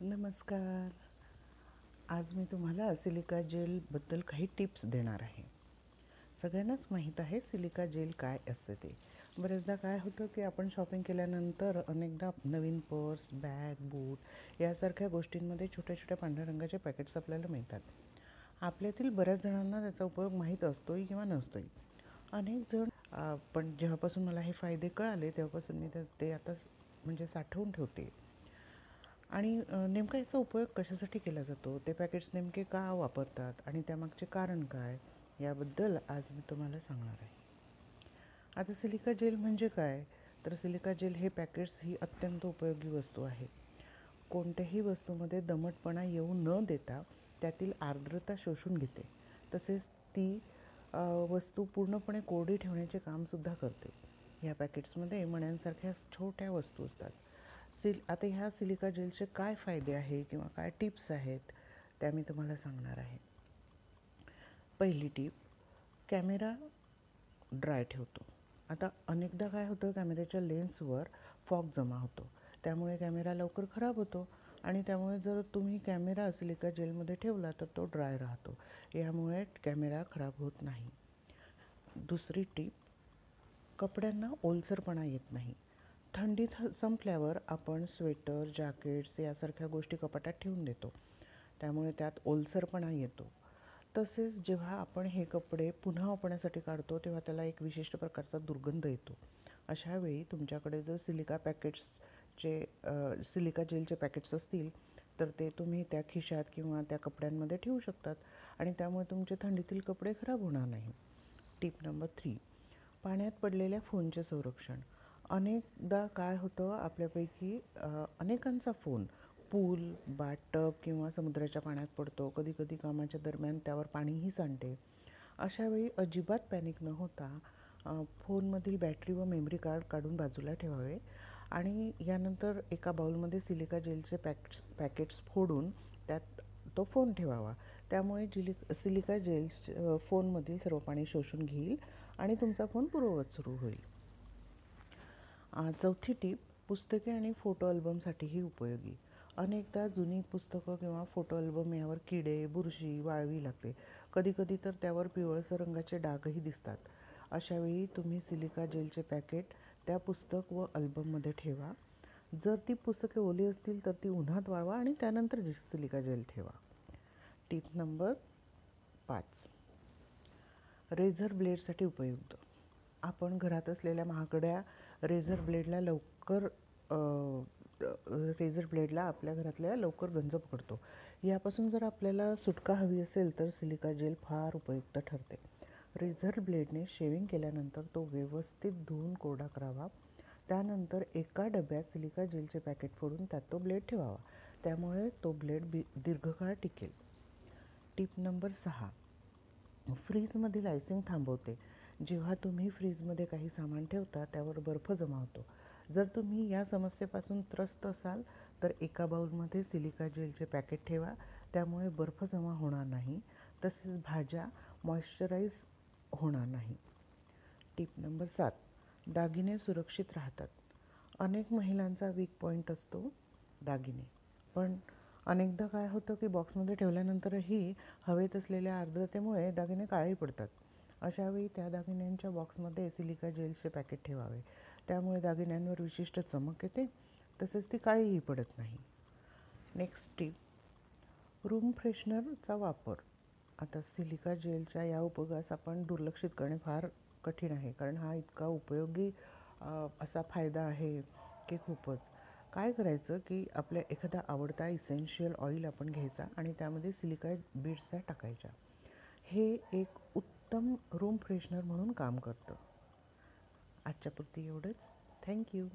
नमस्कार. आज मी तुम्हाला सिलिका जेलबद्दल काही टिप्स देणार आहे. सगळ्यांनाच माहीत आहे सिलिका जेल काय असते ते. बरेचदा काय होतं की आपण शॉपिंग केल्यानंतर अनेकदा नवीन पर्स बॅग बूट यासारख्या गोष्टींमध्ये छोट्या छोट्या पांढऱ्या रंगाचे पॅकेट्स आपल्याला मिळतात. आपल्यातील बऱ्याच जणांना त्याचा उपयोग माहीत असतोही किंवा नसतोही अनेक जण पण जेव्हापासून मला हे फायदे कळाले तेव्हापासून मी ते आता म्हणजे साठवून ठेवते. आणि नेमका याचा उपयोग कशासाठी केला जातो? ते पॅकेट्स नेमके का वापरतात? आणि त्यामागचे कारण काय? याबद्दल आज मी तुम्हाला सांगणार आहे. आता सिलिका जेल म्हणजे काय? तर सिलिका जेल हे पॅकेट्स ही अत्यंत उपयोगी वस्तू आहे. कोणत्याही वस्तूमध्ये दमटपणा येऊ न देता त्यातील आर्द्रता शोषून घेते. तसेच ती वस्तू पूर्णपणे कोरडी ठेवण्याचे कामसुद्धा करते. ह्या पॅकेट्समध्ये मण्यांसारख्या छोट्या वस्तू असतात. सिल आता ह्या सिलिका जेलचे काय फायदे आहे किंवा काय टिप्स आहेत त्या मी तुम्हाला सांगणार आहे. पहिली टीप कॅमेरा ड्राय ठेवतो. आता अनेकदा काय होतं कॅमेऱ्याच्या लेन्सवर फॉग जमा होतो. त्यामुळे कॅमेरा लवकर खराब होतो आणि त्यामुळे जर तुम्ही कॅमेरा सिलिका जेलमध्ये ठेवला तर तो ड्राय राहतो. यामुळे कॅमेरा खराब होत नाही. दुसरी टीप कपड्यांना ओलसरपणा येत नाही. थंडीत संपल्यावर आपण स्वेटर जॅकेट्स यासारख्या गोष्टी कपाटात ठेवून देतो. त्यामुळे त्यात ओलसरपणा येतो. तसेच जेव्हा आपण हे कपडे पुन्हा वापरण्यासाठी काढतो तेव्हा त्याला एक विशिष्ट प्रकारचा दुर्गंध येतो. अशावेळी तुमच्याकडे जर सिलिका पॅकेट्सचे सिलिका जेलचे पॅकेट्स असतील तर ते तुम्ही त्या खिशात किंवा त्या कपड्यांमध्ये ठेवू शकतात आणि त्यामुळे तुमचे थंडीतील कपडे खराब होणार नाही टीप नंबर थ्री. पाण्यात पडलेल्या फोनचे संरक्षण. अनेकदा काय होतं आपल्यापैकी अनेकांचा फोन पूल बाटप किंवा समुद्राच्या पाण्यात पडतो कधी कधी कामाच्या दरम्यान त्यावर पाणीही सांडते. अशावेळी अजिबात पॅनिक न होता फोनमधील बॅटरी व मेमरी कार्ड काढून बाजूला ठेवावे आणि यानंतर एका बाउलमध्ये सिलिका जेलचे पॅकेट्स पॅकेट्स फोडून त्यात तो फोन ठेवावा. त्यामुळे जिलि सिलिका जेल्स फोनमधील सर्व पाणी शोषून घेईल आणि तुमचा फोन पूर्ववत सुरू होईल. चौथी टीप पुस्तके आणि फोटो अल्बमसाठीही उपयोगी. अनेकदा जुनी पुस्तकं किंवा फोटो अल्बम यावर किडे बुरशी वाळवी लागते. कधीकधी तर त्यावर पिवळसर रंगाचे डागही दिसतात. अशावेळी तुम्ही सिलिका जेलचे पॅकेट त्या पुस्तक व अल्बममध्ये ठेवा. जर ती पुस्तके ओली असतील तर ती उन्हात वाळवा आणि त्यानंतर सिलिका जेल ठेवा. टीप नंबर पाच. रेझर ब्लेडसाठी उपयुक्त. आपण घरात असलेल्या महागड्या रेझर ब्लेडला लवकर रेझर ब्लेडला आपल्या घरातल्या लवकर गंज पकडतो. यापासून जर आपल्याला सुटका हवी असेल तर सिलिका जेल फार उपयुक्त ठरते. रेझर ब्लेडने शेविंग केल्यानंतर तो व्यवस्थित धुवून कोरडा करावा. त्यानंतर एका डब्यात सिलिका जेलचे पॅकेट फोडून त्यात तो ब्लेड ठेवावा. त्यामुळे तो ब्लेड बी दीर्घकाळ टिकेल. टीप नंबर सहा. फ्रीजमधील आयसिंग थांबवते. जेव्हा तुम्ही फ्रीजमध्ये काही सामान ठेवता त्यावर बर्फ जमा होतो. जर तुम्ही या समस्येपासून त्रस्त असाल तर एका बाउलमध्ये सिलिका जेलचे पॅकेट ठेवा. त्यामुळे बर्फ जमा होणार नाही. तसेच भाज्या मॉइश्चराईज होणार नाही. टीप नंबर सात. दागिने सुरक्षित राहतात. अनेक महिलांचा वीक पॉईंट असतो दागिने. पण अनेकदा काय होतं की बॉक्समध्ये ठेवल्यानंतरही हवेत असलेल्या आर्द्रतेमुळे दागिने काळे पडतात. अशावेळी त्या दागिन्यांच्या बॉक्समध्ये सिलिका जेलचे पॅकेट ठेवावे. त्यामुळे दागिन्यांवर विशिष्ट चमक येते तसेच ती काळीही पडत नाही. नेक्स्ट टिप रूम फ्रेशनरचा वापर. आता सिलिका जेलच्या या उपयोगास आपण दुर्लक्षित करणे फार कठीण आहे कारण हा इतका उपयोगी असा फायदा आहे की खूपच. काय करायचं की आपल्या एखादा आवडता इसेन्शियल ऑइल आपण घ्यायचा आणि त्यामध्ये सिलिका बीड्सच्या टाकायच्या हे एक उत्तम रूम फ्रेशनर म्हणून काम करतं. आजच्यापुरती एवढंच. थँक्यू